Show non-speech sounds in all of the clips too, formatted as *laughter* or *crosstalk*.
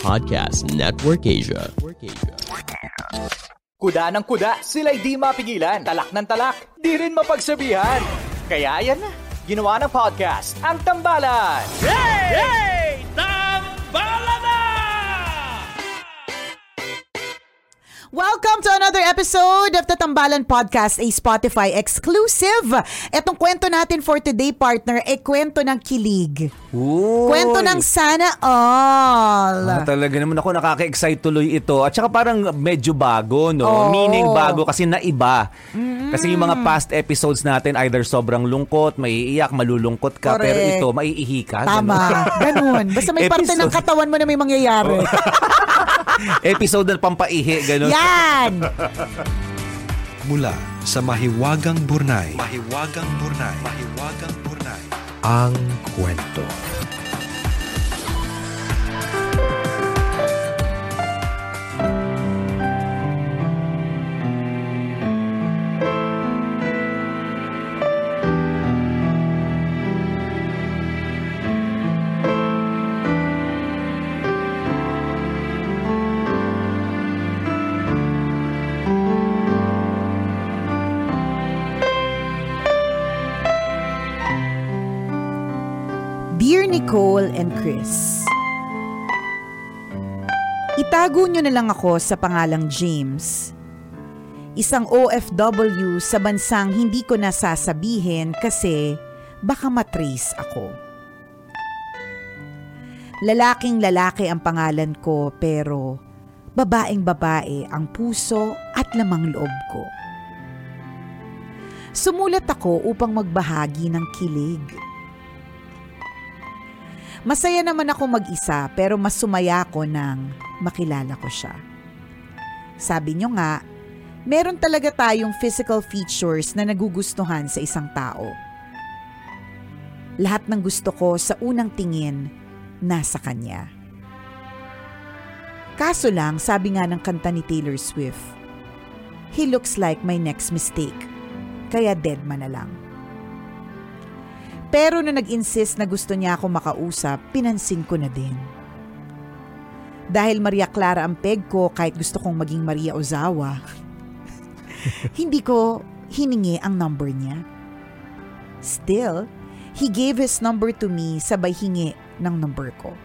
Podcast Network Asia. Kuda ng kuda, sila'y di mapigilan. Talak ng talak, di rin mapagsabihan. Kaya yan na, ginawa ng podcast, ang Tambalan. Welcome to another episode of the Tambalan Podcast, a Spotify exclusive. Etong kwento natin for today, partner, e kwento ng kilig. Kwento ng sana all. Ah, talaga naman ako nakaka-excite tuloy ito. At saka parang medyo bago, no? Oo. Meaning bago kasi naiba. Kasi yung mga past episodes natin either sobrang lungkot, maiiyak, malulungkot ka. Pero Correct. ito, maiihi ka. Tama. Ganun. Basta may parte ng Episode. katawan mo na may mangyayari. *laughs* Episode na pampaihi, gano'n. Yan! *laughs* Mula sa Mahiwagang Burnay. Mahiwagang Burnay. Mahiwagang Burnay. Ang kwento. Nicole and Chris, Itago nyo na lang ako sa pangalang James. Isang OFW sa bansang hindi ko nasasabihin kasi baka matrace ako. Lalaking lalaki ang pangalan ko pero babaeng babae ang puso at lamang loob ko. Sumulat ako upang magbahagi ng kilig. Masaya naman ako mag-isa pero mas sumaya ako nang makilala ko siya. Sabi niyo nga, meron talaga tayong physical features na nagugustuhan sa isang tao. Lahat ng gusto ko sa unang tingin, nasa kanya. Kaso lang, sabi nga ng kanta ni Taylor Swift, He looks like my next mistake, kaya dead man na lang. Pero nung nag-insist na gusto niya ako makausap, pinansin ko na din. Dahil Maria Clara ang peg ko kahit gusto kong maging Maria Ozawa, *laughs* hindi ko hiningi ang number niya. Still, he gave his number to me sabay hingi ng number ko.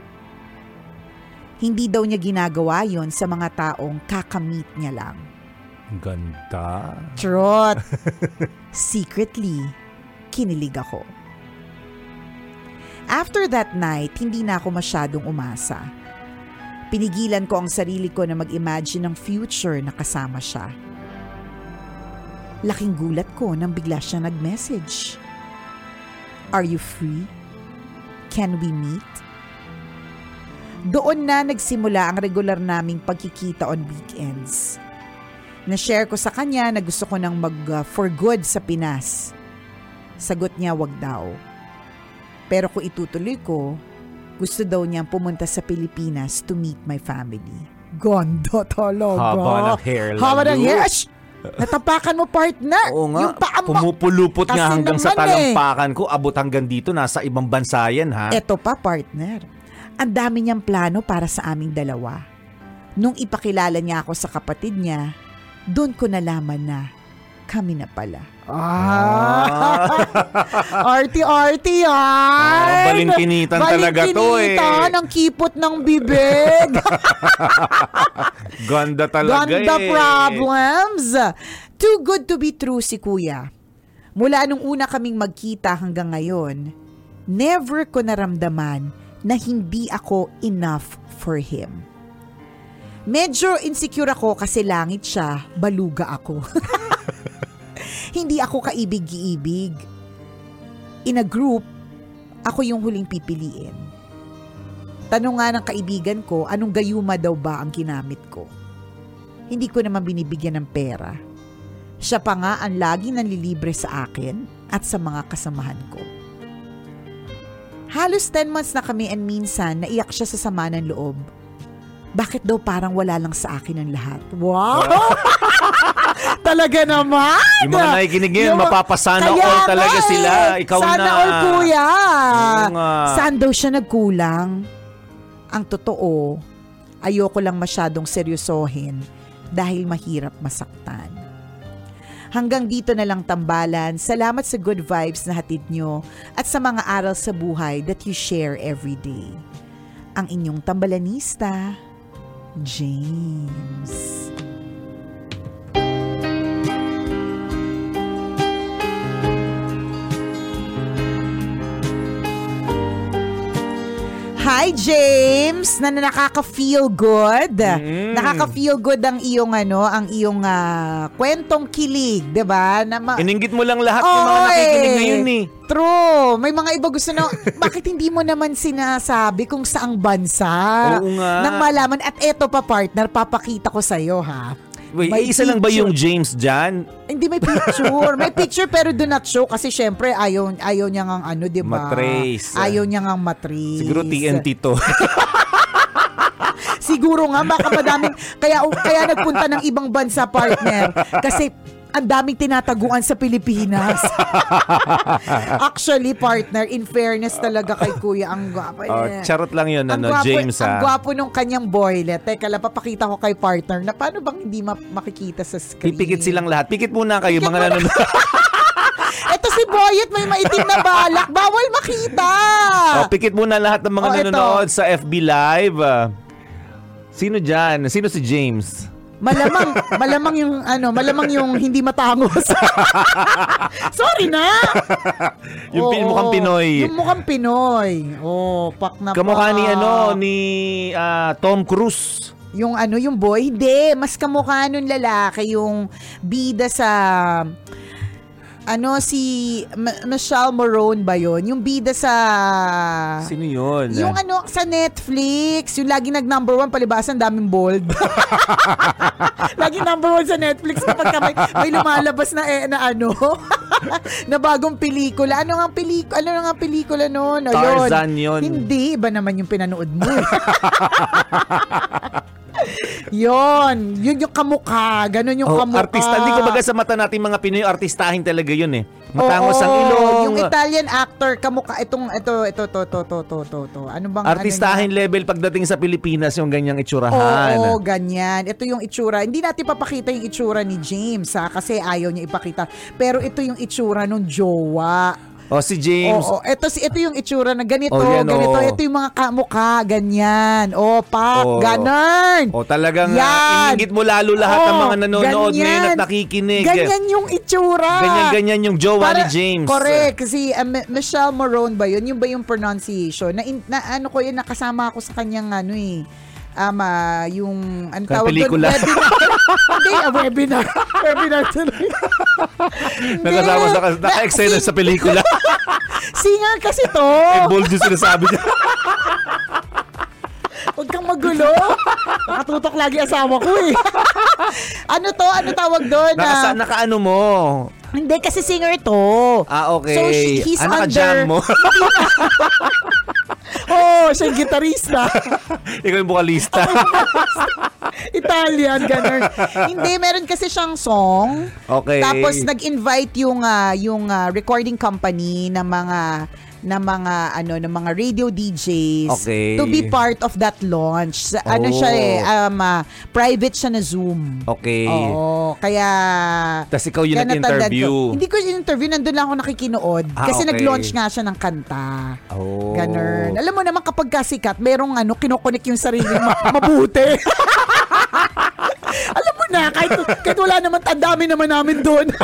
Hindi daw niya ginagawa yon sa mga taong kakamit niya lang. Ganda. Trot! *laughs* Secretly, kinilig ako. After that night, hindi na ako masyadong umasa. Pinigilan ko ang sarili ko na mag-imagine ng future na kasama siya. Laking gulat ko nang bigla siya nag-message. Are you free? Can we meet? Doon na nagsimula ang regular naming pagkikita on weekends. Na-share ko sa kanya na gusto ko nang mag uh, good sa Pinas. Sagot niya wag daw. Pero kung itutuloy ko, gusto daw niyang pumunta sa Pilipinas to meet my family. Ganda talaga. Haba ng hair. Haba ng hair. Shh! Natapakan mo partner. Oo nga, Yung paa mo. pumupulupot nga hanggang sa eh. talampakan ko. Abot hanggang dito, nasa ibang bansa yan ha. Eto pa partner. Ang dami niyang plano para sa aming dalawa. Nung ipakilala niya ako sa kapatid niya, doon ko nalaman na kami na pala. Ah! *laughs* Arty-arty yan! Ah, balingkinitan talaga to eh. Balingkinitan ang kipot ng bibig. *laughs* Ganda talaga Ganda eh. problems. Too good to be true si kuya. Mula nung una kaming magkita hanggang ngayon, never ko naramdaman na hindi ako enough for him. Medyo insecure ako kasi langit siya, baluga ako. *laughs* hindi ako kaibig-iibig. In a group, ako yung huling pipiliin. Tanong nga ng kaibigan ko, anong gayuma daw ba ang ginamit ko? Hindi ko naman binibigyan ng pera. Siya pa nga ang lagi nanlilibre sa akin at sa mga kasamahan ko. Halos 10 months na kami and minsan naiyak siya sa sama ng loob. Bakit daw parang wala lang sa akin ang lahat? Wow! *laughs* Talaga naman! Yung mga nakikinig ngayon, Yung mapapasana Kaya all talaga nga sila. eh. Ikaw Sana na. all kuya. Oo nga. Saan daw siya nagkulang? Ang totoo, ayoko lang masyadong seryosohin dahil mahirap masaktan. Hanggang dito na lang tambalan. Salamat sa good vibes na hatid nyo at sa mga aral sa buhay that you share every day. Ang inyong tambalanista, James. Hi James, na nakaka-feel good. Nakaka-feel good ang iyong ano, ang iyong ah, kwentong kilig, 'di ba? Na ma- Ininggit mo lang lahat ng mga nakikinig eh. ngayon eh. True. May mga iba gusto na, *laughs* bakit hindi mo naman sinasabi kung saang bansa? Oo nga. Nang malaman. At eto pa partner, papakita ko sa'yo ha. Wait, May isa lang ba picture. yung James dyan? Hindi may picture. may picture pero do not show kasi syempre ayaw, ayaw niya ngang ano, di ba? Matrace. Ayaw niya ngang matrace. Siguro TNT to. *laughs* Siguro nga baka madaming kaya kaya nagpunta ng ibang bansa partner kasi ang daming tinataguan sa Pilipinas. *laughs* Actually, partner, in fairness talaga kay Kuya, ang gwapo. Oh, charot lang yun, Ang ano, gwapo- James Ang ah. gwapo nung kanyang boylet. Teka lang, papakita ko kay partner na paano bang hindi ma- makikita sa screen. Pipikit silang lahat. Pikit muna kayo, Pikit mga muna. nanonood. *laughs* Eto si Boyet, may maitim na balak. Bawal makita. oh, pikit muna lahat ng mga Oh, nanonood sa FB Live. Sino dyan? Sino si James? Malamang, malamang yung ano, malamang yung hindi matangos. *laughs* Sorry na. Yung pin- mukhang Pinoy. Yung mukhang Pinoy. Oh, pak na Kamukha pak. ni ano, ni ah, Tom Cruise. Yung ano, yung boy, hindi. Mas kamukha nun lalaki, yung bida sa... Ano, si Ma- Michelle Morone ba yun? Yung bida sa... Sino yun? Yung ano, sa Netflix, yung lagi nag number one, palibasan, daming bold. *laughs* lagi number one sa Netflix kapag ka may, may lumalabas na, eh, na ano, *laughs* na bagong pelikula. Ano nga pelikula? Ano nga pelikula noon? Tarzan yun. Hindi, iba naman yung pinanood mo. eh. *laughs* yon, yun yung kamukha, ganun yung Oh, kamukha. artista. Hindi ko baga sa mata natin mga Pinoy, artistahin talaga yun eh. Matangos ang Oo, ilong. Yung Italian actor, kamukha, itong, ito, ito, to, to, to, to, to, to. Ano bang, Artistahin ano level pagdating sa Pilipinas yung ganyang itsurahan. Oo, ganyan. Ito yung itsura. Hindi natin papakita yung itsura ni James ha, kasi ayaw niya ipakita. Pero ito yung itsura nung jowa. O si James, Oo, ito si ito yung itsura na ganito, Oh, yan, ganito. oo. Ito yung mga kamukha, ganyan. O, pak, Oo. ganon. o talagang Yan. uh, mo lalo lahat ng Oo, mga nanonood ngayon ganyan. at nakikinig. Ganyan yung itsura. Ganyan-ganyan yung jowa ni Para- James. Correct. Kasi uh, M- Michelle Morone ba yun? Yung ba yung pronunciation? Na, in- na ano ko yun, nakasama ako sa kanyang ano eh. Ama, yung, ano Kaya tawag doon? Webinar. *laughs* Hindi, ah, webinar. *laughs* webinar tuloy. Nakasama sa Si- sa pelikula. *laughs* Singer kasi to. Eh, bold yung sinasabi niya. Huwag kang magulo. Nakatutok lagi asawa ko eh. *laughs* ano to? Ano tawag doon? Naka, Ah, nakaano mo? hindi, kasi singer to. Ah, okay. So, she- he's ah, under... naka-jam mo. *laughs* oh, siya yung gitarista. Ikaw yung bukalista. Italian, ganun. Hindi, meron kasi siyang song. Okay. Tapos nag-invite yung ah, yung ah, recording company ng mga ng mga ano ng mga radio DJs Okay. to be part of that launch. Sa- Ano Oh. siya eh, um, ah, private siya na Zoom. Okay. Oo, kaya Tas ikaw yung nag-interview. ko. Hindi ko in-interview, nandun lang ako nakikinood. Ah, kasi okay. nag-launch nga siya ng kanta. Oh. Ganun. Alam mo naman kapag kasikat, merong ano, kinokonek yung sarili ma- *laughs* mabuti. *laughs* *laughs* Alam mo na, kahit, kahit wala naman, ang dami naman namin doon. *laughs*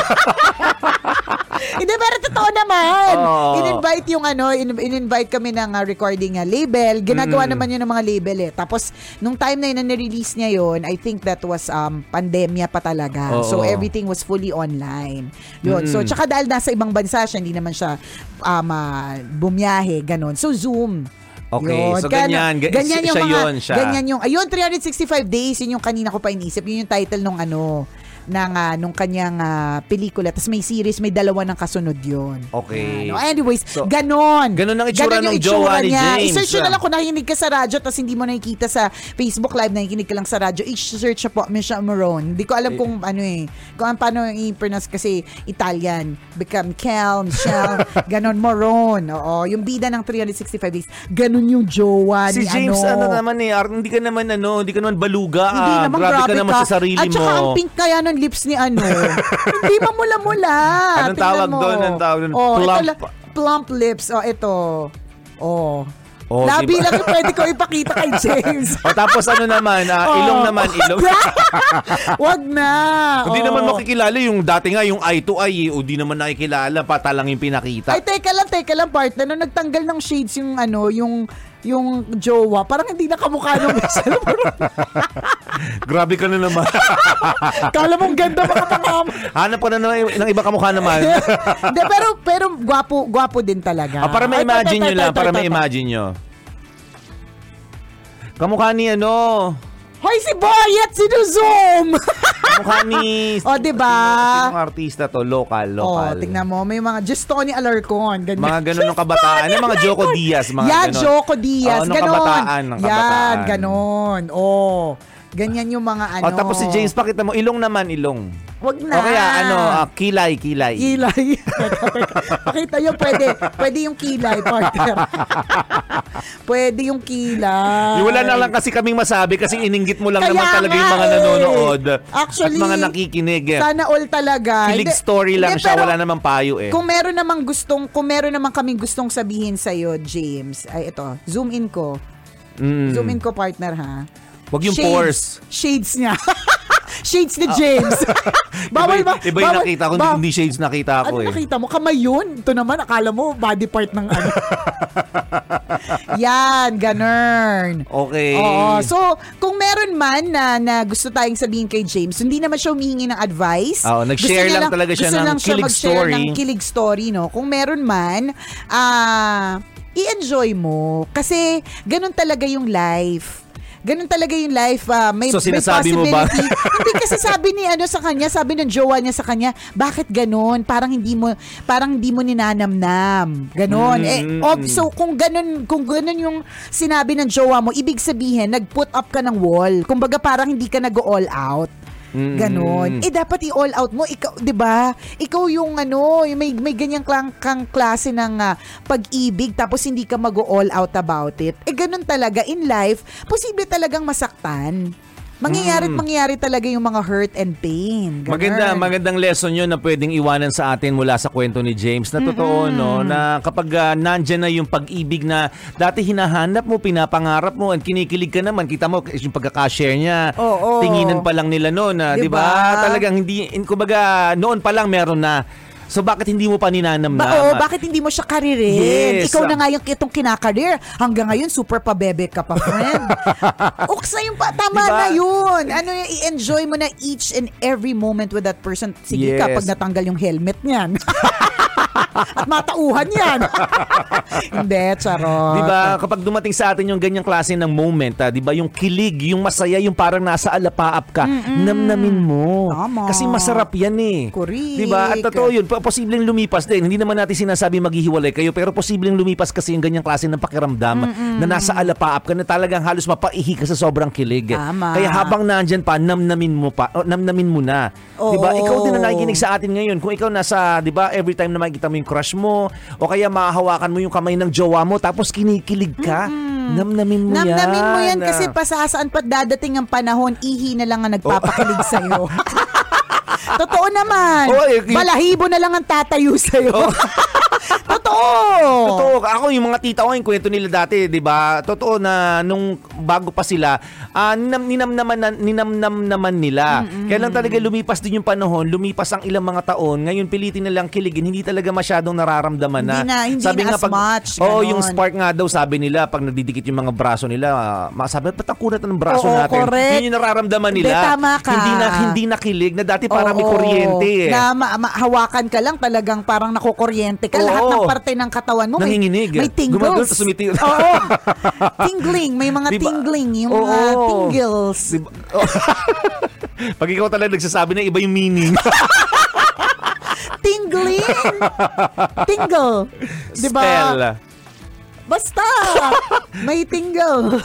Hindi, pero totoo naman. Oo. In-invite yung ano, in- in-invite kami ng uh, recording uh, label. Ginagawa naman yun ng mga label eh. Tapos, nung time na yun na nirelease niya yun, I think that was um, pandemya pa talaga. Oo. So, everything was fully online. Yun. So, Mm. tsaka dahil nasa ibang bansa siya, hindi naman siya um, ah, bumiyahe, ganun. So, Zoom. Okay, so ganyan. Ga- ganyan yung siya mga, yun, siya. Ganyan yung, ayun, 365 days, yun yung kanina ko pa inisip. Yun yung title nung ano, ng, ah, nung kanyang ah, pelikula. Tapos may series, may dalawa ng kasunod yun. Okay. Ano, anyways, So, ganon. ganon ang itsura Ganon ng jowa ni niya. James, I-search ah. na lang kung nakikinig ka sa radyo tapos hindi mo nakikita sa Facebook Live, nakikinig ka lang sa radyo. I-search siya po, Misha Marone. Hindi ko alam kung ano eh, kung ano- paano i-pronounce kasi Italian. Become Kel, Michelle, *laughs* ganon, Marone. Oo, yung bida ng 365 days. Ganon yung jowa Si ni James, ano. ano, naman eh, hindi ka naman ano, hindi ka naman baluga. Hindi ah. naman grabe, grabe, ka naman sa sarili At saka mo. ang pink kaya ng lips ni ano. hindi mamula-mula. *laughs* Anong Tingnan tawag mo. doon? Anong tawag doon? Oh, Plump. Ito, la- plump lips. Oh, ito. Oh. Oh, Labi diba? lang yung pwede ko ipakita kay *laughs* James. O tapos ano naman, ah, Oh. ilong naman, ilong. *laughs* Wag na. Hindi Oh. naman makikilala yung dati nga yung eye to eye, eh, o di naman nakikilala, pata lang yung pinakita. Ay, teka lang, teka lang, partner. Nung nagtanggal ng shades yung ano, yung yung jowa, parang hindi na kamukha nung *laughs* Michelle Moron. Grabe ka na naman. Kala mong ganda makapangam. Hanap ka na ng, ng iba kamukha naman. *laughs* Hindi, pero, pero gwapo, gwapo din talaga. Ah, para ma-imagine nyo lang, para ma-imagine nyo. Kamukha ni ano, Hoy, si Boyet, sinuzoom! *laughs* kamukha *laughs* ni... O, di ba? Sinong artista to? Local, Oh, local. tingnan mo, may mga just Tony Alarcon, ganyan. Mga ganun ng kabataan. Yung mga Joko Diaz, mga Yan, ganun. Joko Diaz, nung ganon. kabataan, ng Yan, kabataan. ganon. Oh, ganyan yung mga ano. Oh, tapos si James, pakita mo, ilong naman, ilong. Wag na. O kaya, ano, ah, kilay, kilay. Kilay. *laughs* Pakita yun, pwede. Pwede yung kilay, partner. *laughs* pwede yung kilay. Wala na lang kasi kaming masabi kasi ininggit mo lang Kaya naman talaga yung mga eh. nanonood. Actually, at mga nakikinig. eh. Sana all talaga. Kilig Hindi- story lang hindi, siya, pero wala namang payo eh. Kung meron namang gustong, kung meron namang kaming gustong sabihin sa James, ay ito, zoom in ko. Mm. Zoom in ko, partner, ha? Wag yung Shades. pores. Shades niya. *laughs* Shades ni James. *laughs* *laughs* bawal ba? Iba, iba yung bawal- nakita ko, ba- hindi shades nakita ko Ano eh. nakita mo? Kamay yun. Ito naman, akala mo, body part ng ano. Yan, ganun. Okay. Oo. So, kung meron man na, na gusto tayong sabihin kay James, hindi naman siya humingi ng advice. Oo, nag-share niya lang talaga siya ng lang siya kilig mag-share story. ng kilig story, no? Kung meron man, ah, i-enjoy mo. Kasi, ganun talaga yung life. Ganun talaga yung life. ah, may, So, may sinasabi mo ba? possibility. *laughs* hindi kasi sabi ni ano sa kanya, sabi ng jowa niya sa kanya, bakit ganun? Parang hindi mo parang hindi mo ninanamnam. Ganon. Mm, eh, mm. so kung ganun kung ganun yung sinabi ng jowa mo, ibig sabihin nag-put up ka ng wall. Kumbaga parang hindi ka nag-all out. Mm. Ganon. Eh dapat i-all out mo ikaw, 'di ba? Ikaw yung ano, yung may may ganyang klang, kang klase ng ah, pag-ibig tapos hindi ka mag-all out about it. Eh ganun talaga in life, posible talagang masaktan. Mangyayari at mangyayari talaga yung mga hurt and pain. Ganun. Maganda, magandang lesson yun na pwedeng iwanan sa atin mula sa kwento ni James. Na totoo, no? Na kapag ah, nandyan na yung pag-ibig na dati hinahanap mo, pinapangarap mo, at kinikilig ka naman, kita mo yung pagkakashare niya, Oo. tinginan pa lang nila noon, na, di Diba? ba? Talagang hindi, in, kumbaga, noon pa lang meron na. So bakit hindi mo pa ninanamnam? Ba, oo, bakit hindi mo siya karirin? Yes. Ikaw na nga yung itong kinakarir. Hanggang ngayon, super pabebe ka pa, friend. *laughs* Uks na yung pa. Tama Diba? na yun. Ano yung i-enjoy mo na each and every moment with that person. Sige ka, Yes. pag natanggal yung helmet niyan. *laughs* At matauhan yan. *laughs* Hindi, charot. Di ba, kapag dumating sa atin yung ganyang klase ng moment, ah, di ba, yung kilig, yung masaya, yung parang nasa alapaap ka, namnamin mo. Tama. Kasi masarap yan eh. Correct. Di ba? At totoo yun, po- posibleng lumipas din. Hindi naman natin sinasabi maghihiwalay kayo, pero posibleng lumipas kasi yung ganyang klase ng pakiramdam na nasa alapaap ka na talagang halos mapaihi ka sa sobrang kilig. Tama. Kaya habang nandyan pa, namnamin mo pa, oh, namnamin mo na. Di ba? Oo. Ikaw din na nakikinig sa atin ngayon. Kung ikaw nasa, di ba, every time na makikita mo yung crush mo, o kaya mahahawakan mo yung kamay ng jowa mo, tapos kinikilig ka, namnamin mo yan. Namnamin mo yan kasi pasasaan pat dadating ang panahon, ihi na lang ang nagpapakilig *laughs* sa'yo. Totoo naman. Oo, eh, yung- Balahibo na lang ang tatayo sa'yo. *laughs* Totoo. Totoo. Ako yung mga tita ko, yung kwento nila dati, di ba? Totoo na nung bago pa sila, ah, ninam, ninam naman, na- ninamnam naman nila. Kaya lang talaga lumipas din yung panahon, lumipas ang ilang mga taon, ngayon pilitin nilang kiligin, hindi talaga masyadong nararamdaman na. Hindi na- hindi na as much, Oo, ganon. yung spark nga daw, sabi nila, pag nadidikit yung mga braso nila, ah, masabi, ba't ang kunat ng braso Oo, natin? correct. Yun yung nararamdaman nila. tama ka. Hindi na, hindi na kilig, na dati para may Oo. kuryente eh. Na ma- ma- hawakan ka lang talagang parang nakukuryente ka. Oo. Lahat ng parte ng katawan mo may, Nanginginig. may tingles. Gumagano, tapos sumitingin. Oo. *laughs* tingling. May mga Diba? tingling. Yung mga Oo. tingles. Diba? *laughs* Pag ikaw talaga nagsasabi na iba yung meaning. *laughs* Tingling. Tingle. Diba? Spell. Basta. May tingle.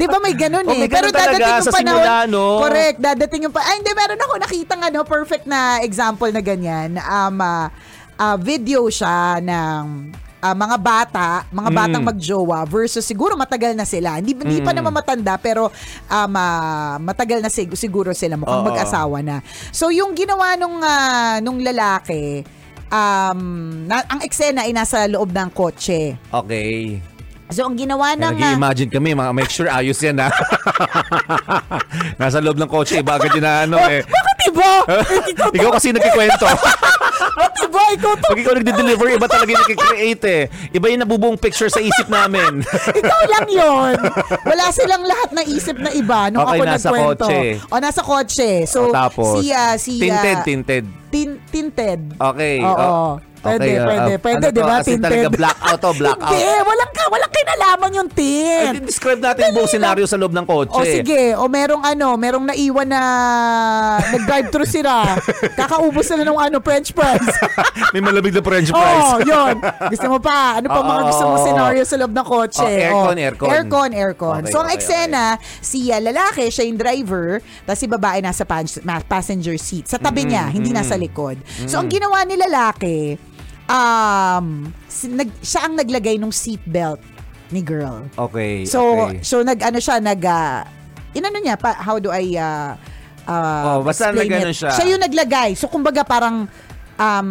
Di ba may ganun Oh, eh. may ganun talaga sa simula, no? Correct. Dadating yung pa. Ay, hindi. Meron ako nakita ano, perfect na example na ganyan. Um, ah, ah, video siya ng ah, mga bata, mga Mm. batang magjowa versus siguro matagal na sila. Hindi, hindi pa Mm. naman matanda pero um, ah, matagal na sig- siguro sila mukhang Oo. mag-asawa na. So yung ginawa nung ah, nung lalaki um, na, ang eksena ay nasa loob ng kotse. Okay. So ang ginawa ng ah, Nag-imagine kami, mga make sure ayos yan ha. *laughs* Nasa loob ng kotse, iba agad yun na ano eh. *laughs* Bakit iba? ikaw kasi nagkikwento. *laughs* Bakit iba? Ikaw to. Pag ikaw nagde-deliver, iba talaga yung nagkikreate eh. Iba yung nabubuong picture sa isip namin. *laughs* Ikaw lang yon. Wala silang lahat na isip na iba nung Okay, ako nasa nagkwento. kotse. O, nasa kotse. So, O, tapos, si, ah, si, ah, tinted, tinted. tin, tinted. Okay. Oo. oh. Pwede, Okay, ah, pwede, ah, pwede, ano di ba? As in talaga blackout to, blackout. Hindi, walang, ka, walang kinalaman yung Ay, tint. describe natin buong senaryo sa loob ng kotse. O sige, o merong ano, merong naiwan na nag-drive-thru *laughs* sila. Kakaubos na ng ano, french fries. *laughs* May malamig na french Oo, fries. oh, *laughs* yun. Gusto mo pa? Ano pa Oo, mga gusto oo, mong oo. scenario sa loob ng kotse? Oh, aircon, Oh, aircon. Aircon, aircon. Okay, so, ang okay, eksena, si uh, lalaki, siya yung driver, tapos si babae nasa passenger seat. Sa tabi niya, hindi nasa likod. So, ang ginawa ni lalaki, um, nag, siya ang naglagay ng seatbelt ni girl. Okay, So, okay. so nag ano siya, nag uh, inano niya, pa, how do I uh, uh, Oh, basta explain nag-ano it? siya. Siya yung naglagay. So, kumbaga parang um,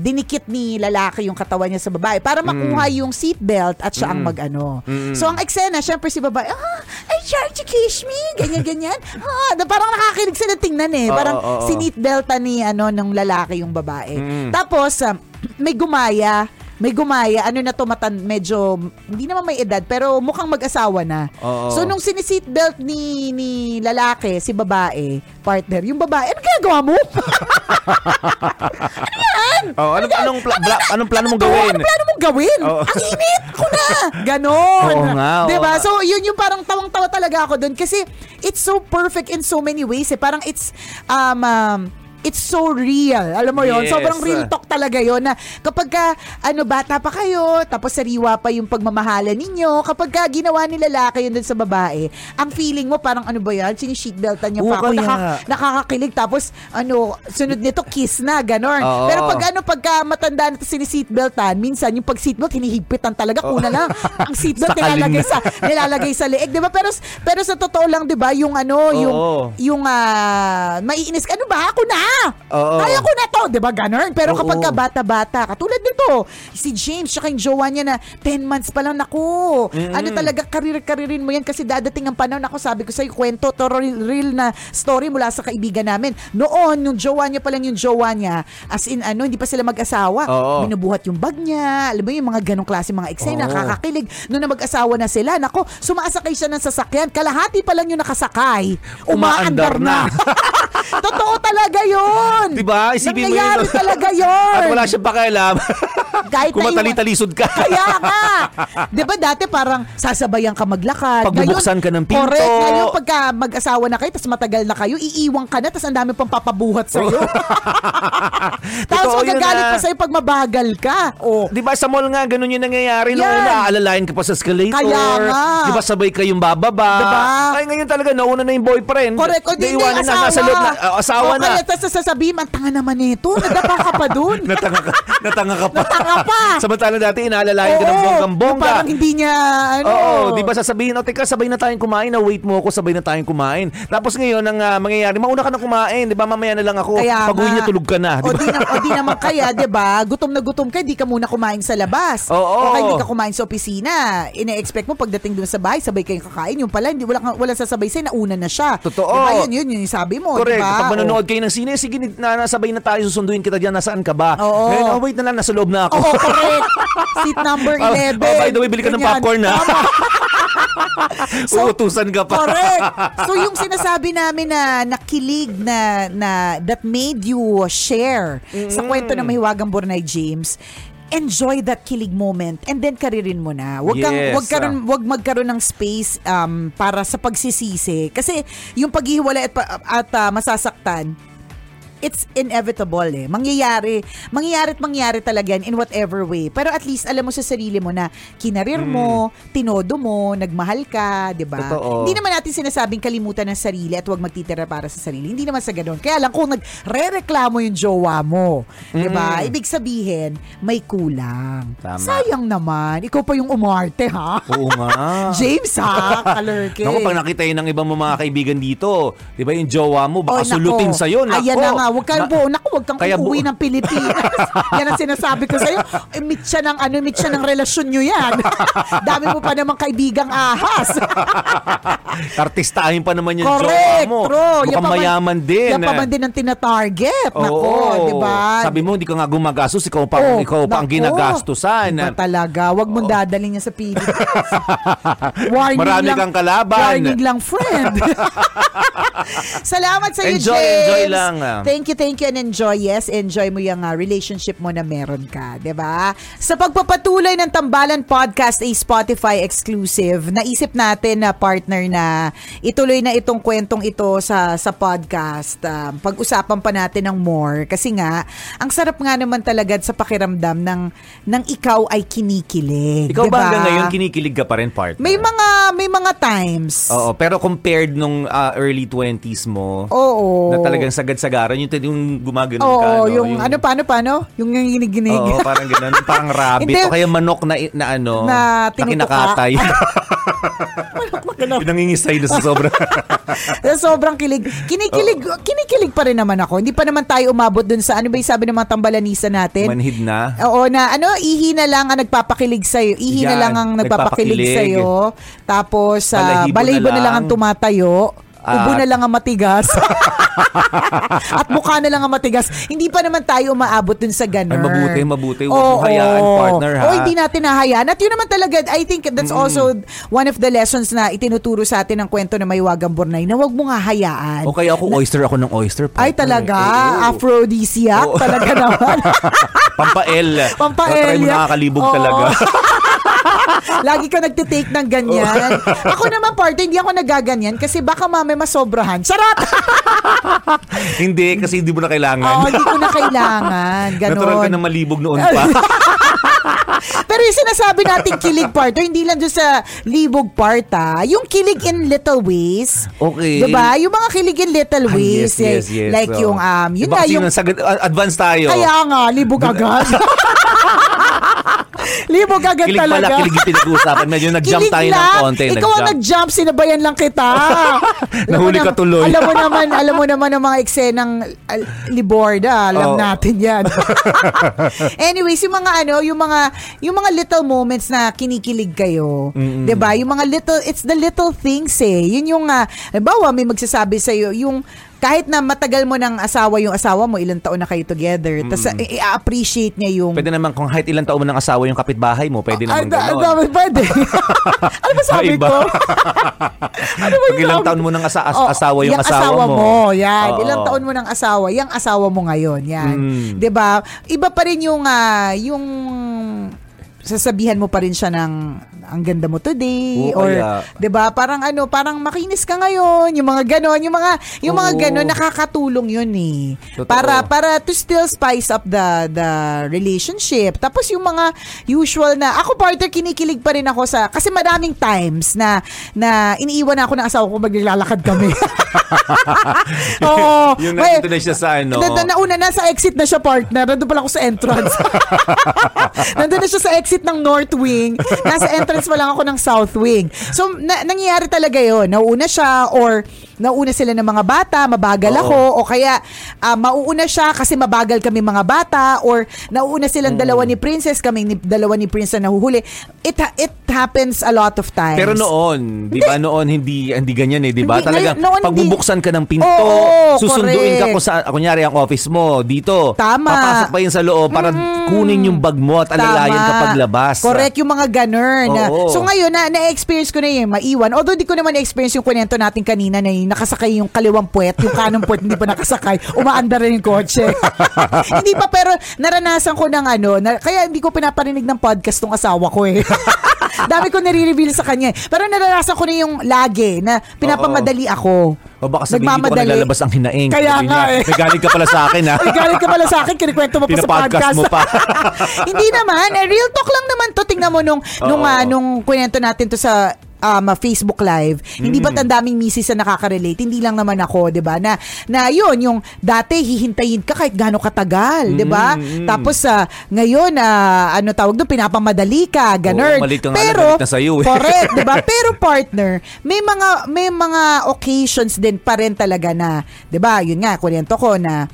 dinikit ni lalaki yung katawan niya sa babae para Mm. makuha yung seatbelt at siya ang mag-ano. So, ang eksena, syempre si babae, ah, I tried to kiss me, ganyan-ganyan. *laughs* ah, na parang nakakilig sila tingnan eh. Parang oo, oo. sinitbelta ni ano, ng lalaki yung babae. Mm. Tapos, um, may gumaya, may gumaya, ano na to, matan, medyo, hindi naman may edad, pero mukhang mag-asawa na. Oo. So, nung siniseatbelt ni, ni lalaki, si babae, partner, yung babae, ano ginagawa mo? *laughs* Oh, anong, anong, pla- bla- anong plano mong gawin? ano plano mong gawin? Oo. Ang init ko na. Ganon. Oo nga, oo diba? nga. So, yun yung parang tawang-tawa talaga ako doon kasi it's so perfect in so many ways. Eh. Parang it's, um, um, it's so real. Alam mo yon Yes. Sobrang real talk talaga yon na kapag ka, ano, bata pa kayo, tapos sariwa pa yung pagmamahalan ninyo, kapag ka ginawa ni lalaki yun dun sa babae, ang feeling mo parang ano ba yan? Sinisheatbeltan niya Oo, pa ako. Naka- nakakakilig. Tapos, ano, sunod nito, kiss na, ganon. Oo. Pero pag ano, pagka matanda na to sini-seatbeltan, minsan yung pag seatbelt, hinihigpitan talaga. Una lang, ang seatbelt *laughs* nilalagay sa, nilalagay sa leeg. Di ba? Pero, pero sa totoo lang, di ba, yung ano, yung, Oo. yung, ah, maiinis, ano ba? Ako na! Oo. Kaya ko na to, di ba? Ganon. Pero Oo. kapag ka bata-bata, katulad nito, si James, tsaka yung jowa niya na 10 months pa lang, naku. Ano talaga, karir-karirin mo yan kasi dadating ang panahon, ako sabi ko sa'yo, kwento, to real, na story mula sa kaibigan namin. Noon, yung jowa niya pa lang yung jowa niya, as in, ano, hindi pa sila mag-asawa. Oo. Binubuhat yung bag niya, alam mo yung mga ganong klase mga eksena, Oo. kakakilig. Noon na mag-asawa na sila, nako, sumasakay siya ng sasakyan, kalahati pa lang yung nakasakay, umaandar Umaandar na. na. *laughs* Totoo talaga yun. Diba? Isipin mo Nangyayari yun. talaga yun. At wala siyang pakialam. *laughs* Kahit Kung na matali-talisod ka. Kaya nga. 'Di ba dati parang sasabayan ka maglakad. Pagbubuksan ka ng pinto. Correct. Ngayon pagka mag-asawa na kayo tapos matagal na kayo, iiwan ka na tapos ang dami pang papabuhat sa iyo. *laughs* *laughs* tapos Totoo magagalit ah. pa sa pag mabagal ka. Oh. Di ba sa mall nga, ganun yung nangyayari. Noong Yan. una, aalalayan ka pa sa escalator. Kaya nga. Di ba sabay kayong bababa. Diba? Ay, ngayon talaga, nauna na yung boyfriend. Correct. O di, hindi, na, nasa loob na. ah, asawa o, na. kaya tapos sasabihin, ang tanga naman nito. Nadapa ka pa dun. *laughs* Natanga ka, natanga ka pa. Natanga pa. Samantalang dati, inaalalayan ka ng bonggang-bongga. Parang hindi niya, ano. Oo, di ba sasabihin, o teka, sabay na tayong kumain, na wait mo ako, sabay na tayong kumain. Tapos ngayon, ang ah, mangyayari, mauna ka na kumain, di ba, mamaya na lang ako. Kaya Pag uwi nga. niya, tulog ka na. Di O ba? di, na, o di naman kaya, *laughs* 'di ba? Gutom na gutom ka, di ka muna kumain sa labas. Oo. O kaya hindi ka kumain sa opisina. Ine-expect mo pagdating doon sa bahay, sabay kayong kakain. Yung pala, hindi wala kang- wala sasabay sa'yo, nauna na siya. Totoo. Diba? Yun, yun, yun, yung sabi mo, Correct. diba? Pag manonood kayo ng sine, sige, na, nasabay na tayo, susunduin kita dyan, nasaan ka ba? Oo. Ngayon, oh, wait na lang, nasa loob na ako. Oo, correct. *laughs* Seat number Oh, 11. oh, by the way, bili ka ng Ganyan. popcorn, ha? Tama. *laughs* Uutusan ka pa. Correct. So yung sinasabi namin na nakilig na na that made you share sa kwento ng Mahiwagang Bornay James, enjoy that kilig moment and then karirin mo na. Wag kang Yes, wag karon wag magkaroon ng space um para sa pagsisisi kasi yung paghihiwalay at, pa- at ah, masasaktan it's inevitable eh. Mangyayari, mangyayari at mangyayari talaga yan in whatever way. Pero at least alam mo sa sarili mo na kinarir mo, tinodo mo, nagmahal ka, 'di ba? Mm. Hindi naman natin sinasabing kalimutan ng sarili at huwag magtitira para sa sarili. Hindi naman sa ganun. Kaya lang kung nagre-reklamo yung jowa mo, 'di ba? Ibig sabihin, may kulang. Mm. Tama. Sayang naman. Ikaw pa yung umarte, ha? Oo nga. *laughs* James, ha? Kalurke. Naku, pag nakita yun ng ibang mga kaibigan dito, di ba yung jowa mo, baka Oh, nako. sulutin sa'yo. Nako. Ayan na nga. Huwag kang Na- po. Naku, huwag kang Kaya bu- uuwi ng Pilipinas. *laughs* yan ang sinasabi ko sa'yo. Eh, meet siya ng, ano, meet siya ng relasyon nyo yan. *laughs* Dami mo pa namang kaibigang ahas. *laughs* Artistahin pa naman yung Correct, jowa mo. true. Yan Mukhang pa man- mayaman din. Yan pa man din ang tinatarget. Nako, Oo. di ba? Sabi mo, hindi ka nga gumagastos, ikaw pa, Oh, ikaw pa ang nako. ginagastusan. Iba talaga. Huwag mong dadalhin niya sa Pilipinas. Warning Marami lang, kang kalaban. Warning lang, friend. Salamat sa iyo, Enjoy, James. enjoy lang, ah. Thank you, thank you, and enjoy. Yes, enjoy mo yung ah, relationship mo na meron ka. 'di ba? Sa pagpapatuloy ng Tambalan Podcast, a Spotify exclusive, naisip natin na partner na ituloy na itong kwentong ito sa sa podcast. Um, pag-usapan pa natin ng more. Kasi nga, ang sarap nga naman talaga sa pakiramdam ng, ng ikaw ay kinikilig. Ikaw ba diba? hanggang ngayon kinikilig ka pa rin, partner? May mga, may mga times. Oo, pero compared nung ah, early 20s mo, Oo. na talagang sagad-sagaran, yung, yung gumagano Oo, ka, no? yung, ano, paano, paano? Yung nanginginig-ginig. Oo, parang gano'n. *laughs* Parang rabbit. Hindi. o kaya manok na, na ano, Na na kinakatay. *laughs* Manok Pinangingisay na sa sobra. *laughs* Sa sobrang kilig. Kinikilig, kinikilig pa rin naman ako. Hindi pa naman tayo umabot dun sa, ano ba yung sabi ng mga tambalanisa natin? Manhid na. Oo na, ano, ihi na lang ang nagpapakilig sa'yo. Ihi na Yan, lang ang nagpapakilig nagpapakilig. sa'yo. Tapos, uh, Balahibo balahibo na na lang ang lang. tumatayo. Ubo At- na lang ang matigas. At mukha na lang ang matigas. Hindi pa naman tayo umaabot dun sa ganun. Ay, mabuti, mabuti. Huwag mo hayaan, partner, ha? Oo, hindi natin nahayaan. At yun naman talaga, I think that's also one of the lessons na itinuturo sa atin ng kwento na may wagang Bornay na huwag mo nga hayaan. o kaya ako oyster ako ng oyster. Ay partner. talaga, Oo. aphrodisiac Oo. talaga naman. *laughs* Pampael. Pampael. Try mo nakakalibog Oo. talaga. *laughs* Lagi ka nagtitake ng ganyan. *laughs* ako naman, partner, hindi ako nagaganyan kasi baka mami masobrahan. Charot! *laughs* hindi, kasi hindi mo na kailangan. Oo, hindi ko na kailangan. *laughs* Natural ka Ganon. na malibog noon pa. Pero yung sinasabi nating kilig partner, hindi lang doon sa libog part ah. Yung kilig in little ways. Okay. Diba? Yung mga kilig in little Ah, ways. yes, yes, yes. Like Oo. yung, um, yun Iba kasi yung, yung advance tayo. kaya nga, libog agad. *laughs* libog agad kilig talaga. pala, kilig pinag-uusapan. Medyo *laughs* nag-jump Kilig tayo ng konti. Ikaw ang nag-jump. sinabayan lang kita. *laughs* Nahuli ka tuloy. Alam mo naman, alam mo naman ang mga eksenang uh, liborda. Alam Oo. natin yan. Anyways, yung mga ano, yung mga yung mga little moments na kinikilig kayo. 'Di ba? Yung mga little it's the little things eh. Yun yung uh, halimbawa may magsasabi sa iyo yung kahit na matagal mo ng asawa yung asawa mo, ilang taon na kayo together, tas i- i-appreciate niya yung... Pwede naman kung kahit ilang taon mo ng asawa yung kapitbahay mo, pwede naman da- gano'n. da- pwede. *laughs* ano ba sabi ko? *laughs* ano ba Pag ilang taon mo ng asa- as- Oh, asawa yung yung asawa mo. Yan. Oo. Ilang taon mo ng asawa, yung asawa mo ngayon. Yan. Mm. 'Di ba? Iba pa rin yung ah, yung sasabihan mo pa rin siya ng ang ganda mo today Oo, or kaya. 'di ba parang ano parang makinis ka ngayon yung mga ganon yung mga yung mga Oo. ganon nakakatulong yun eh Totoo. para para to still spice up the the relationship tapos yung mga usual na ako partner kinikilig pa rin ako sa kasi maraming times na na iniiwan ako ng asawa ko maglalakad kami *laughs* Oo. Yung May- nandito na siya sa ano. na, na, nauna na sa exit na siya partner. Nandun pala ako sa entrance. *laughs* Nandun na siya sa exit ng North Wing. Nasa entrance pa lang ako ng South Wing. So, na, nangyayari talaga yon Nauuna siya or nauuna sila ng mga bata, mabagal Oo. ako o kaya ah, mauuna siya kasi mabagal kami mga bata or nauuna silang dalawa ni Princess, kami ni, dalawa ni Prince na nahuhuli. It, ha- it happens a lot of times. Pero noon, 'di ba noon hindi hindi ganyan eh, 'di ba? Ngayon- noon hindi. pagbubuksan ka ng pinto, Oo, susunduin ka correct. kung sa kunyari ang office mo dito. Tama. Papasok pa yun sa loob para kunin yung bag mo at alalayan ka paglabas. Correct, yung mga ganun. Na- Oo. So ngayon, na, na-experience ko na yung maiwan. Although di ko naman na-experience yung kwento natin kanina na yung nakasakay yung kaliwang puwet, yung kanong puwet hindi pa nakasakay, umaandar rin yung kotse. *laughs* hindi pa, pero naranasan ko ng ano, na, kaya hindi ko pinaparinig ng podcast tong asawa ko eh. *laughs* Dami ko nare-reveal sa kanya. eh. Pero naranasan ko na yung lagi na pinapamadali ako. O baka sabihin ka Nagmamadali. ang hinaing. Kaya Sabi nga niya, eh. May galing ka pala sa akin ha. *laughs* Ay, galing ka pala sa akin, kinikwento mo pa sa Pinapodcast podcast. mo pa. *laughs* Hindi naman, eh, real talk lang naman to. Tingnan mo nung, nung, Oo. ah, nung kwento natin to sa um, ah, Facebook Live. Hindi Mm. ba't ang daming misis na nakaka-relate? Hindi lang naman ako, 'di ba? Na na 'yun, yung dati hihintayin ka kahit gaano katagal, 'di ba? Mm, mm. Tapos sa ngayon ah, ano tawag doon, pinapamadali ka, ganun. Mali ka Pero na sa'yo eh. correct, 'di ba? *laughs* Pero partner, may mga may mga occasions din pa rin talaga na, 'di ba? Yun nga, kwento ko na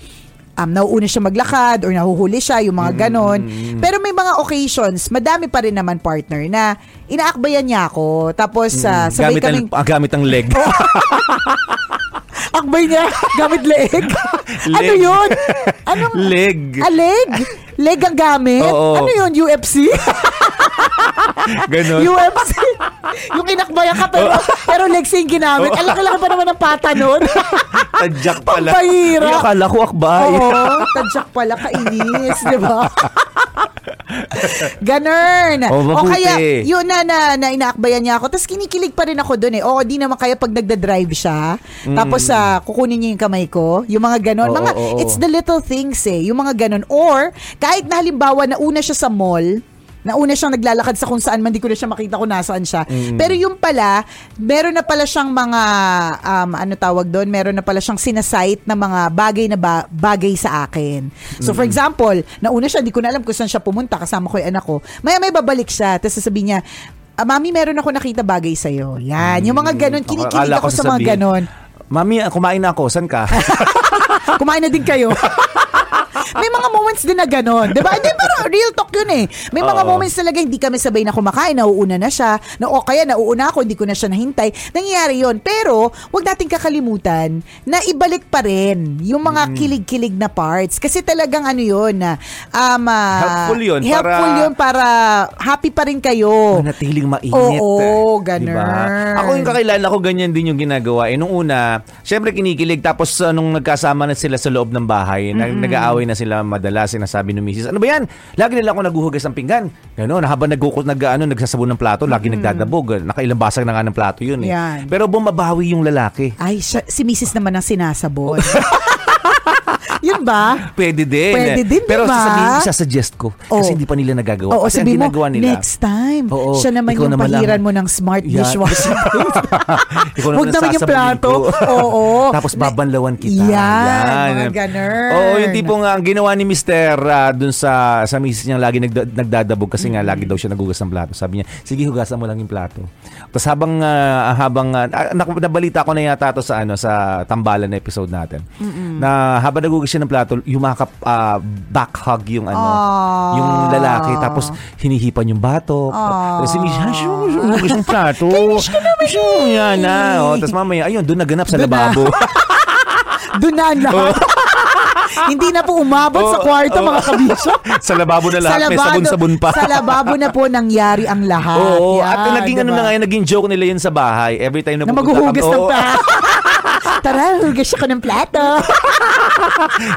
um, nauuna siya maglakad or nahuhuli siya, yung Mm, mga ganon. Pero may mga occasions, madami pa rin naman partner na inaakbayan niya ako. Tapos ah, sabay gamit, ang, kaming, ah, gamit ang leg. *laughs* akbay niya gamit leeg. *laughs* ano Leg. yun? *laughs* Anong, leg. Ah, leg? Leg ang gamit? Oo. Ano yun? UFC? *laughs* Ganon. UFC? yung inakbayan ka pero, pero legs yung ginamit. Ang laki-laki pa naman ng pata nun. *laughs* Tadyak pala. Pampahira. Ay, akala ko akbay. Oo, *laughs* tadyak pala, kainis, di ba? Ganun. Oh, o mabuti. kaya, yun na, na, na inaakbayan niya ako. Tapos kinikilig pa rin ako doon eh. Oo, di naman kaya pag nagda-drive siya. Tapos sa kukunin niya yung kamay ko. Yung mga ganon. Mm. Oo, mga, oo, oo. it's the little things eh. Yung mga ganon. Or, kahit na halimbawa, nauna siya sa mall, Nauna siyang naglalakad sa kung saan man, di ko na siya makita kung nasaan siya. Mm. Pero yung pala, meron na pala siyang mga, um, ano tawag doon, meron na pala siyang sinasite na mga bagay na ba- bagay sa akin. So for example, nauna siya, di ko na alam kung saan siya pumunta, kasama ko yung anak ko. Maya may babalik siya, tapos sasabihin niya, ah, Mami, meron ako nakita bagay sa'yo. Yan, yung mga ganon, kinikilig ako ko sa mga ganon. Mami, ah, kumain na ako. San ka? *laughs* Kumain na din kayo. *laughs* May mga moments din na gano'n. Diba? Hindi, pero real talk yun eh. May mga Oo. moments talaga hindi kami sabay na kumakain. Nauuna na siya. Na, o kaya nauuna ako, hindi ko na siya nahintay. Nangyayari yun. Pero, wag nating kakalimutan na ibalik pa rin yung mga Mm. kilig-kilig na parts. Kasi talagang ano yun na um, ah, Helpful yun Helpful para- yun para happy pa rin kayo. Manatiling mainit. Oo, eh. ganun. Diba? Ako yung kakilala ko, ganyan din yung ginagawa. Eh, nung una, syempre kinikilig. Tapos uh, nung nagkasama na sila sa loob ng bahay, nag- nag-aaway na sila madalas, sinasabi ng misis, ano ba yan? Lagi nila ako naghuhugas ng pinggan. Gano'n, habang nagkukot, nag, ano, nagsasabon ng plato, lagi nagdadabog. Nakailang basag na nga ng plato yun eh. Yan. Pero bumabawi yung lalaki. Ay, siya- si Mrs. naman ang sinasabon. *laughs* yun ba? Pwede din. Pwede din, Pero diba? sasabihin, isasuggest ko. Kasi Oo. hindi pa nila nagagawa. Oo, Kasi ang sabi mo, ginagawa nila, next time, Oo, siya naman ikaw yung naman pahiran lang. mo ng smart dishwasher. *laughs* Ikaw Huwag naman yung plato. *laughs* Oo. Tapos babanlawan kita. Yan, mga ganun. Oo, yung tipong uh, ang ginawa ni Mister uh, dun sa sa misis niya lagi nagda- nagdadabog kasi nga lagi daw siya nagugas ng plato. Sabi niya, sige hugasan mo lang yung plato. Tapos habang ah, habang uh, nak- nabalita ko na yata to sa ano sa tambalan na episode natin. Na habang nagugas siya ng plato, yumakap uh, back hug yung ano, Aww. yung lalaki tapos hinihipan yung batok. Tapos si Miss, "Ah, siya hugas yung plato. Siya yan na. Oh, tapos mamaya ayun doon naganap sa na. lababo. *laughs* Doon na ang lahat. *laughs* Hindi na po umabot sa Oo, kwarto oo. mga kabisyo. *laughs* sa lababo na lahat, may sabon-sabon pa. Sa lababo na po nangyari ang lahat. Oo, Yan, at naging ano diba? na ngayon, naging joke nila yun sa bahay. Every time na Na maghuhugas ng plato. Tara, hugas ako ng plato.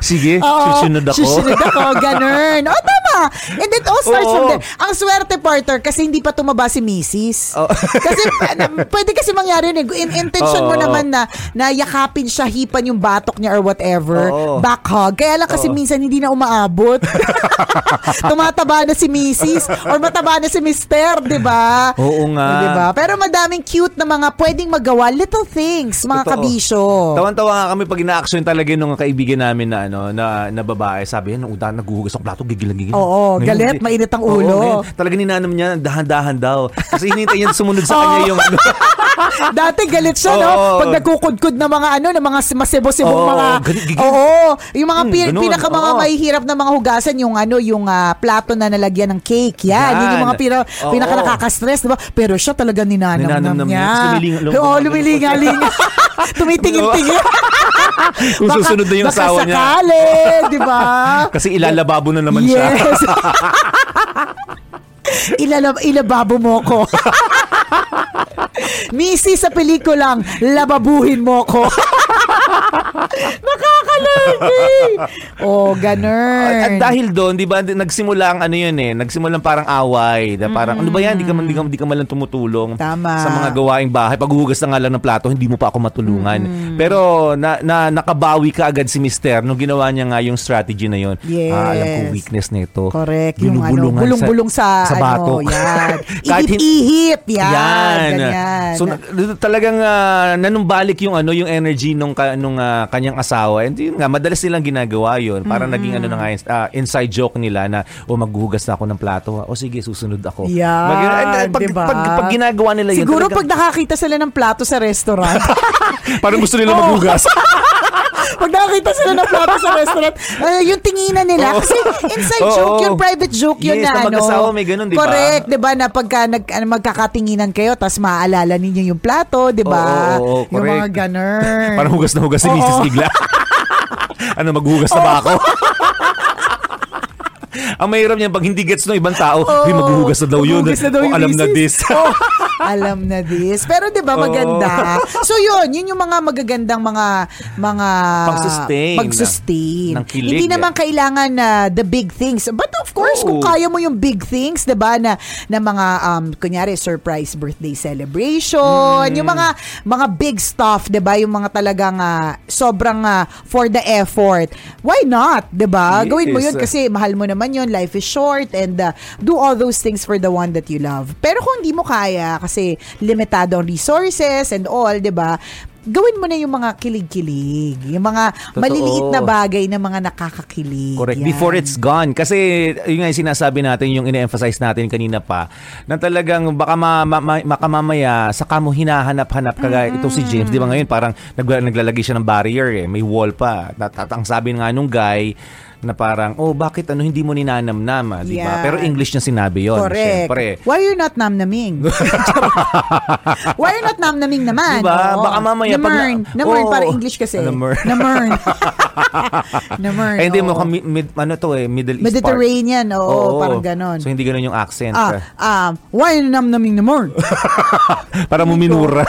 Sige, *laughs* Oo, susunod ako. Susunod ako, ganun. O, tama. *laughs* It all starts from Oo. there. Ang swerte, partner, kasi hindi pa tumaba si Mrs. Oo. *laughs* kasi uh, pwede kasi mangyari yun. eh. In intention mo Oo. naman na, na yakapin siya, hipan yung batok niya or whatever. Oo. Back hug. Kaya lang kasi minsan hindi na umaabot. *laughs* Tumataba na si Mrs. or mataba na si Mr. Di ba? Oo nga. Di ba? Pero madaming cute na mga pwedeng magawa. Little things, mga Totoo. kabisyo. Tawan-tawa nga kami pag ina-action talaga nung kaibigan namin na ano na, na babae. Sabi yan, nung udahan naghuhugas ng plato, gigil na gigil. Oo, galit, hindi. mainit ang Oo, ulo. ngayon, talaga ninanam niya, dahan-dahan daw. Kasi hinintay niya sumunod sa kanya *laughs* Oo. yung ano. *laughs* Dati galit siya, no? Oo. Pag nagkukudkud na mga ano, na mga masebo-sebong Oo, mga... galit, gigil. Oo. Yung mga Hmm, pi- ganun. pinaka mga Oo. mahihirap na mga hugasan, yung ano, yung ah, plato na nalagyan ng cake. Yan. Yun yung Yan. mga pina, Oo. pinaka nakaka-stress, di ba? Pero siya talaga ninanam Ninanamnam niya. Tapos Oo, lumilinga-linga. *laughs* *laughs* Tumitingin-tingin. *laughs* Kung susunod na yung baka asawa niya. sakali, di ba? *laughs* Kasi ilalababo na naman siya. yes. Ilalab ilababo mo ko. Missy sa pelikulang, lababuhin mo ko. *laughs* Nakakalagi. Oh, ganun. At, at dahil doon, di ba, nagsimula ang ano yun eh, nagsimula parang away. Na parang, ano ba yan, di ka, man, di ka, di ka man lang tumutulong Tama. sa mga gawaing bahay. Paghuhugas na nga lang ng plato, hindi mo pa ako matulungan. Pero na, na, nakabawi ka agad si Mister nung ginawa niya nga yung strategy na yun. Yes. Ah, alam ko weakness nito. Correct. Yung ano, bulong-bulong sa, sa batok. ano, yan. *laughs* Kahit hin- Ihip-ihip, yan. Yan. Ganyan. So na- talagang ah, nanumbalik yung ano yung energy nung ka, nung ah, kanyang asawa. And yun nga madalas nilang ginagawa yun. Para naging ano na nga ah, inside joke nila na o maghuhugas na ako ng plato. O sige, susunod ako. Yan, Mag- and, and pag, diba? pag, pag ginagawa nila yun. Siguro pag talagang- nakakita sila ng plato sa restaurant, *laughs* parang gusto nila *laughs* Oo. maghugas. *laughs* pag nakakita sila ng plato sa restaurant, uh, yung tinginan nila, Oo. kasi inside Oo. joke yun, private joke yun Yes, na na ano. mag-asawa may ganun, di ba? Correct, di ba, na pagka nag, ano, magkakatinginan kayo, tapos maaalala ninyo yung plato, di ba? Oo, oo, yung mga correct. ganun. parang hugas na hugas si Oo. Mrs. Bigla. *laughs* ano, maghuhugas na ba ako? Ang mahirap niyan pag hindi gets ng ibang tao, Oo. "Uy, maghuhugas na daw yun. Maghuhugas na daw Oh, yung alam na misis. this. Oh, *laughs* alam na this. Pero 'di ba maganda? So 'yun, yun yung mga magagandang mga mga Pag-sustain. Pag-sustain. Ng kilig. Hindi naman kailangan na the big things. But of course, Oo. kung kaya mo yung big things, 'di ba, na na mga um kunyari surprise birthday celebration, Mm. yung mga mga big stuff, 'di ba, yung mga talagang ah, sobrang ah, for the effort. Why not, 'di ba? Yes. Gawin mo yun kasi mahal mo naman yun, life is short and uh, do all those things for the one that you love. Pero kung hindi mo kaya kasi limitado ang resources and all, 'di ba? Gawin mo na yung mga kilig-kilig, yung mga Totoo. maliliit na bagay na mga nakakakilig. Correct. Yan. Before it's gone. Kasi yun nga yung sinasabi natin, yung ine-emphasize natin kanina pa, na talagang baka ma, ma, ma, makamamaya, saka mo hinahanap-hanap kagaya ito si James. Di ba ngayon parang nag, naglalagay siya ng barrier eh. May wall pa. At ang sabi nga nung guy, na parang, oh, bakit ano hindi mo ninanamnam, ah, di ba? Yan. Pero English niya sinabi yon Correct. Siyempre. Why you're not namnaming? *laughs* *laughs* Why you're not namnaming naman? Diba? Oo. Baka mamaya pag na- Namern. Namern, Oo. para English kasi. Namern. Namern. *laughs* Namern. Eh, hindi mo kami, mid, ano to eh, Middle East Mediterranean, part. oo, parang ganon. So, hindi ganon yung accent. Ah, um, why namnaming naman? para mo minura.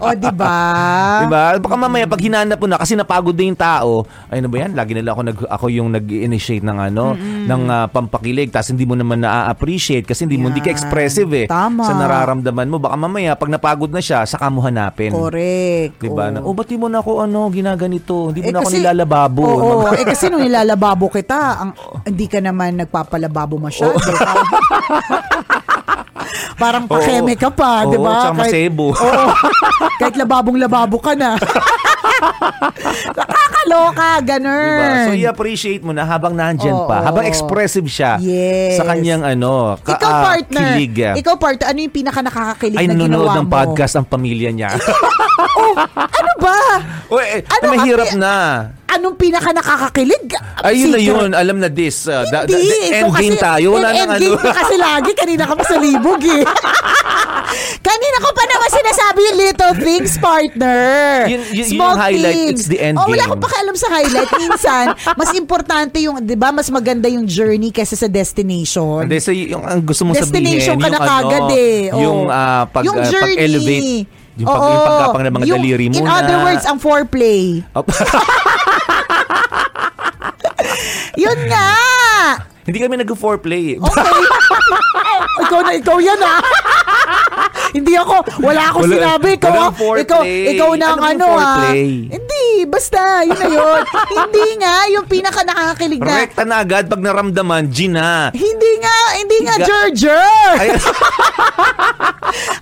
o, di ba? Diba? Baka mamaya pag hinanap mo na kasi napagod na yung tao, ay ano ba yan? Lagi nila ako nag ako yung nag-initiate ng ano, ng ah, pampakilig tapos hindi mo naman na-appreciate kasi hindi mo hindi ka expressive eh Tama. sa nararamdaman mo. Baka mamaya pag napagod na siya, saka mo hanapin. Correct. Diba? oo. Na, oh, ba't di mo na ako ano, ginaganito? Hindi mo Eh, na ako kasi- nilalababo. Oo, eh kasi nung *laughs* nilalababo kita, ang, hindi ka naman nagpapalababo masyado. Parang Oo. pakeme ka pa, Oo, di ba? *laughs* tsaka masebo. Oo. *laughs* kahit lababong-lababo ka na. *laughs* Nakakaloka, ganun. Diba? So i-appreciate mo na habang nandyan Oo. pa, habang expressive siya Yes. sa kanyang ano, ka, Ikaw ah, partner, kilig. ikaw partner, ano yung pinaka nakakakilig ay na nanonood ginawa ng mo? podcast ang pamilya niya. *laughs* ano ba? Uy, eh, Ano, mahirap na. Anong pinaka nakakakilig? Ayun na yun, alam na this. uh, da- da- Hindi, the ikaw endgame kasi- tayo. Wala nang ano. endgame ka kasi *laughs* lagi. Kanina ka pa sa libog eh. *laughs* Kanina ko pa naman sinasabi yung little things, partner. Yun- yun- yun Small yung highlight, things. it's the end oh, wala akong pakialam sa highlight. Minsan, mas importante yung, di ba, mas maganda yung journey kaysa sa destination. Hindi, so yung ang gusto mong sabihin, Destination ka yung na kagad ano, eh. Oo. yung ah, pag, Yung ah, journey. pag-elevate, yung, pag, Oo. yung pagkapang ng mga Yung- daliri mo In other words, ang foreplay. Oh, *laughs* Yun nga! Hindi kami nag-foreplay. Okay. *laughs* ikaw na, ikaw yan ah. *laughs* Hindi ako, wala akong Wala- sinabi. Ikaw, ah, ikaw, ikaw na ang Ano ano ah. Hindi, basta, yun na yun. *laughs* Hindi nga, yung pinaka nakakakilig na. Rekta na agad pag naramdaman, G na. Hindi nga, hindi nga, Ga- *laughs*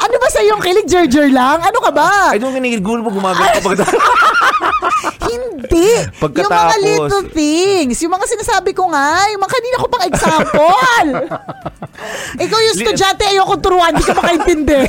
Ano ba sa yung kilig, Jerjer lang? Ano ka ba? ay, nung kinigil mo, gumagano ka pag... Hindi. Yung mga Pagkatapos. little things. Yung mga sinasabi ko nga. Yung mga kanina ko pang example. Ikaw yung estudyante, ayoko turuan. Hindi ka makaintindi. *laughs*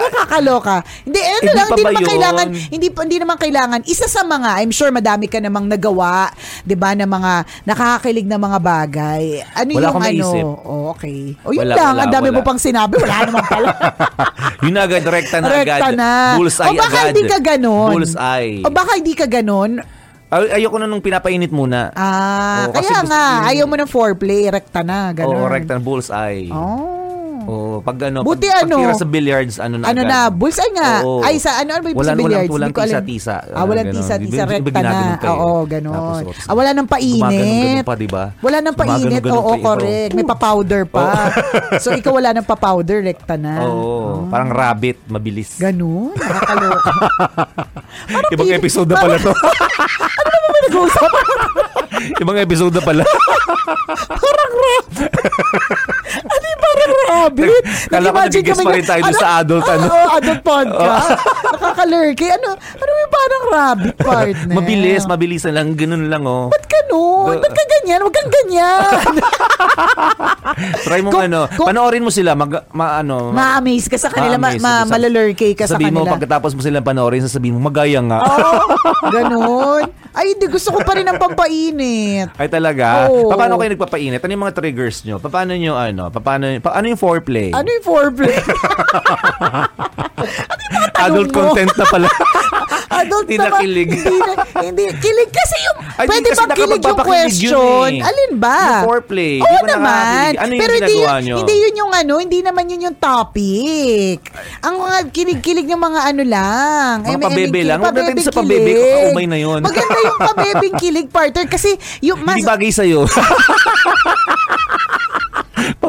Nakakaloka. Hindi, ano Hindi lang, hindi naman yun? kailangan, hindi, hindi naman kailangan. Isa sa mga, I'm sure madami ka namang nagawa, di ba, na mga nakakakilig na mga bagay. Ano Wala yung ano? Oh, okay. O yun Wala, lang, wala, ang dami wala. mo pang sinabi. Wala naman pala. *laughs* Yun na agad, rekta na Rekta agad. na. Bullseye o baka agad. hindi ka ganon. Bullseye. O baka hindi ka ganon. Ay, ayoko na nung pinapainit muna. Ah, Oo, kasi kaya gusto nga, ayaw mo ng foreplay, rekta na, ganon. Oo, rekta na bullseye. Oh. Pag ano, Buti pag, ano? pag sa billiards, ano na Ano agad. na, bullseye nga. Oo. Ay, sa ano, ano ba yung sa billiards? walang- walang tisa-tisa. Ah, Ah, walang tisa-tisa, rekta na. Oo, tapos, Ah, wala nang painit. pa, di ba? Wala nang painit. Oo, correct. May pa-powder pa. so, ikaw wala nang pa-powder, rekta na. Oo, parang rabbit, mabilis. Ganon. *laughs* Nakakaloka. Ibang episode na pala to. *laughs* ano ba ba nag-uusap? Ibang episode na pala. *laughs* parang rabbit. ano yung parang rabbit? Kala ko kami pa rin tayo doon sa adult, ano? Oo, adult podcast. Nakakalurky. Ano, ano yung parang rabbit partner? Mabilis, mabilisan lang, ganun lang oh. Ba't ganun? Ba't ka ganyan? Huwag kang ganyan. *laughs* Try mo Kung- ano, kung- panoorin mo sila, mag, ma, ano, Ma-amaze ka sa kanila, ma- ma- malalurky ka sa sabihin mo, kanila. pagkatapos mo silang panoorin, sasabihin mo, magaya nga. Oo, *laughs* ganun. Ay, hindi. Gusto ko pa rin ang pampainit. Ay talaga? Oo. Paano kayo nagpapainit? Ano yung mga triggers nyo? Paano nyo ano? Paano, pa, ano yung foreplay? Ano yung foreplay? *laughs* Adult mo? content na pala. Adult Hindi na kilig. Hindi, na, hindi. Kilig kasi yung, Ay, pwede kasi bang kilig yung nakapagpapakilig yun question? eh. Alin ba? Yung foreplay. Oo ba naman. Ano yung Pero hindi ginagawa yun, nyo? hindi yun yung ano, hindi naman yun yung topic. Ang mga kilig-kilig ng mga ano lang. Mga mean, pabebe lang. Huwag natin sa pabebe, kakaumay na yun. Maganda yung pabebeng kilig, partner. Kasi yung mas... Hindi bagay sa'yo. *laughs*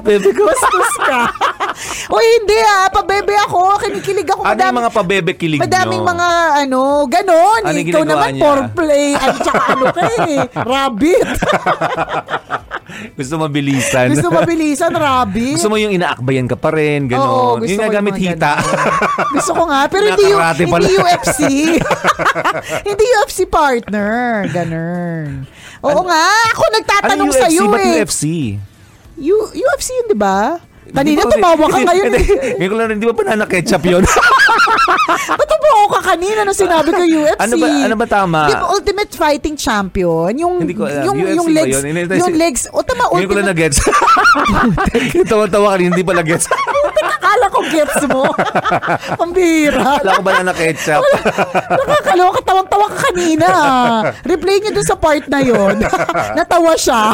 Pabebe ko. Bastos ka. *laughs* o hindi ah, pabebe ako. Kinikilig ako. Ano yung mga pabebe kilig Madaming nyo? mga ano, ganon. Ano Ikaw naman, niya? foreplay. At saka ano ka eh, *laughs* rabbit. *laughs* Gusto mabilisan. Gusto mabilisan, rabbit. Gusto mo yung inaakbayan ka pa rin, Oo, gano'n. gusto yung mga hita. ganon. gusto ko nga, pero hindi, yung, pala. hindi UFC. hindi UFC partner. Ganun. Oo nga, ako ano nagtatanong yung UFC? sa'yo Ba't eh. UFC? U- UFC yun, di ba? Kanina Hindi tumawa ka hindi- ngayon. hindi. eh. Ngayon ko lang rin, di ba banana ketchup yun? *laughs* Ba't tumawa ka kanina nung sinabi ko UFC? Ano ba- ano ba tama? Di ba Ultimate Fighting Champion? Yung, Hindi ko alam. yung, UFC yung ba legs, yun? Hindi- yung legs, o tama, Ngayon ko lang Ultimate, na-gets. *laughs* Tawa-tawa ka rin, hindi pala gets. akala ko gets mo. *laughs* Pambira. Wala ko banana ketchup. Nakakaloka, tawang-tawa ka kanina. Replay niyo dun sa part na yon. Natawa siya.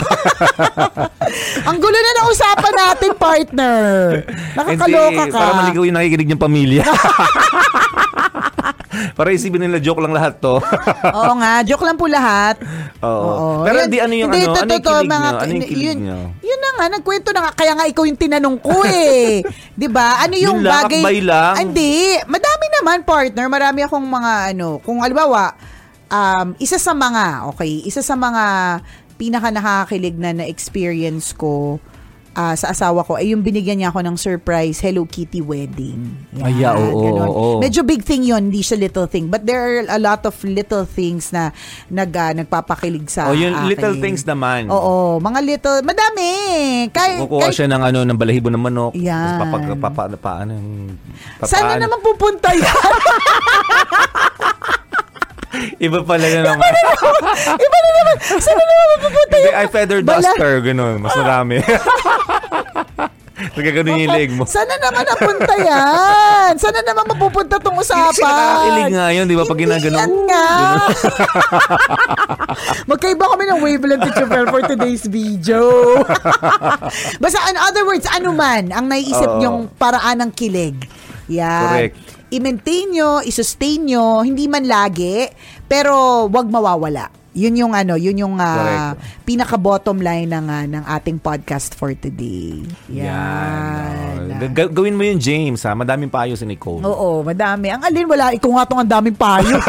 Ang gulo na ng usapan natin, partner. Nakakaloka Hindi, ka. Para maligaw yung nakikinig ng pamilya. *laughs* para isipin nila joke lang lahat to. *laughs* Oo nga, joke lang po lahat. Oo. Pero Yan- di ano yung hindi, ano? Ano yung totoo, kilig mga- nyo? Ano yung kilig yun, nyo? Yun na nga, nagkwento na nga. Kaya nga ikaw yung tinanong ko *laughs* eh. 'Di ba Ano yung Yun lang, bagay? akbay lang. Ah, Hindi. Madami naman, partner. Marami akong mga ano. Kung halimbawa, um, isa sa mga, okay, isa sa mga pinaka nakakakilig na na-experience ko ah, sa asawa ko ay yung binigyan niya ako ng surprise Hello Kitty wedding. Ay, yeah, oo, ganon. oo. Medyo big thing yon hindi siya little thing. But there are a lot of little things na nag, ah, nagpapakilig sa Oh, yung akin. little things naman. Oo, mga little, madami. Kay, Kukuha kay- siya ng ano ng balahibo ng manok. Yan. Tapos papag, papa, paano yung... Sana papaan- naman pupunta yan. *laughs* Iba pala na naman. Iba na naman. Saan na naman mapupunta Hindi, yung... ay feather duster, gano'n. Mas marami. *laughs* Nagkaganon yung leg mo. Sana naman napunta yan? Sana naman mapupunta tong usapan? Kasi nakakakilig nga yun, di ba? Pag Hindi ginaganon. yan nga. *laughs* Magkaiba kami ng wavelength ni Chupel for today's video. *laughs* Basta in other words, ano man ang naiisip Oo. nyong paraan ng kilig. Yan. Correct. I-maintain nyo, i-sustain nyo, hindi man lagi, pero wag mawawala. Yun yung ano, yun yung ah, Correct. pinaka bottom line ng ah, ng ating podcast for today. Yan. Yan. Ga- gawin mo yun, James, ha? Madaming payo si Nicole. Oo, madami. Ang alin, wala. Ikaw nga tong ang daming payo. *laughs*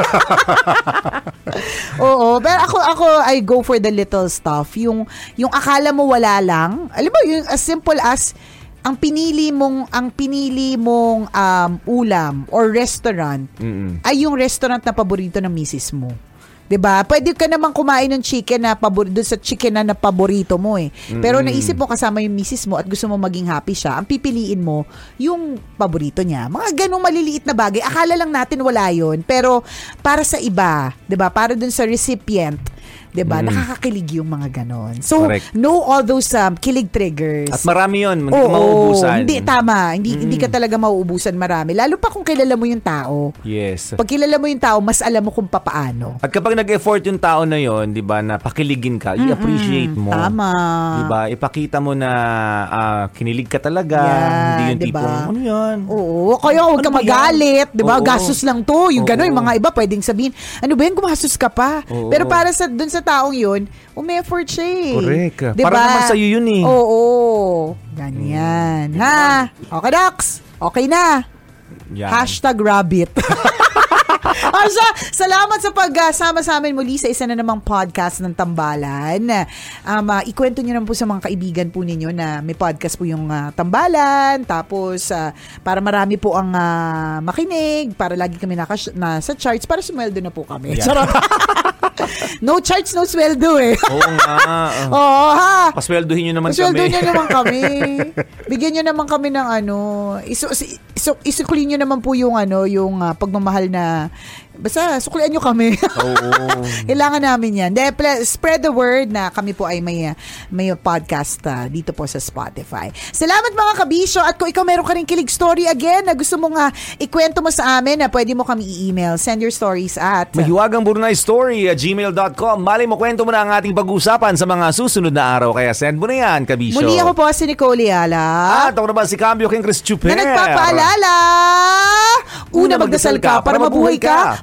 Oo, pero ako, ako, I go for the little stuff. Yung, yung akala mo wala lang. Alam mo, yung as simple as, ang pinili mong ang pinili mong um, ulam or restaurant Mm-mm. ay yung restaurant na paborito ng misis mo. 'Di ba? Pwede ka namang kumain ng chicken na paborito sa chicken na, na paborito mo eh. Pero naisip mo kasama yung misis mo at gusto mo maging happy siya, ang pipiliin mo yung paborito niya. Mga ganong maliliit na bagay. Akala lang natin wala 'yon, pero para sa iba, 'di ba? Para dun sa recipient, 'di ba? Nakakakilig yung mga ganon. So, Correct. know all those um, kilig triggers. At marami yun. Hindi Oo, ka mauubusan. Hindi, tama. Hindi, hindi ka talaga mauubusan marami. Lalo pa kung kilala mo yung tao. Yes. Pag kilala mo yung tao, mas alam mo kung papaano. At kapag nag-effort yung tao na yon, 'di ba, na pakiligin ka, i-appreciate mo. Tama. 'Di ba? Ipakita mo na ah, kinilig ka talaga, Yan, hindi yung di ba? tipong ano 'yan? Oo, kaya huwag Ano ka ba yan? magalit, 'di ba? Oo. Gastos lang 'to. Yung Oo. gano'n, yung mga iba pwedeng sabihin, ano ba yan, gumastos ka pa. Oo. Pero para sa dun sa taong 'yun, umi-effort siya eh. Correct. 'Di Para naman sa'yo yun eh. Oo. Ganyan. Ha? Okay, Dax. Okay na. Yan. Hashtag rabbit. *laughs* Asha, salamat sa pagsama sa amin muli sa isa na namang podcast ng Tambalan. Um, ah, ikwento nyo naman po sa mga kaibigan po ninyo na may podcast po yung ah, Tambalan. Tapos, ah, para marami po ang ah, makinig, para lagi kami nakas- nasa charts, para sumweldo na po kami. Yeah. *laughs* *laughs* No charts, no sweldo eh. *laughs* Oo nga. ah. Oo ha. Pasweldohin nyo naman Sweldo kami. nyo naman *laughs* kami. Bigyan nyo naman kami ng ano. Isu, isu, isukli nyo naman po yung ano, yung ah, pagmamahal na Basta, suklian nyo kami. *laughs* Oo. Kailangan namin yan. De, spread the word na kami po ay may, ah, may podcast ah, dito po sa Spotify. Salamat mga kabisyo. At kung ikaw meron ka rin kilig story again na gusto mong nga ikwento mo sa amin na pwede mo kami i-email. Send your stories at... Mahiwagang Burnay Story at gmail.com. Mali mo kwento mo na ang ating pag-uusapan sa mga susunod na araw. Kaya send mo na yan, kabisyo. Muli ako po si Nicole Yala. At ako naman si Cambio King Chris Chuper. na nagpapaalala. Una, magdasal ka para mabuhay ka.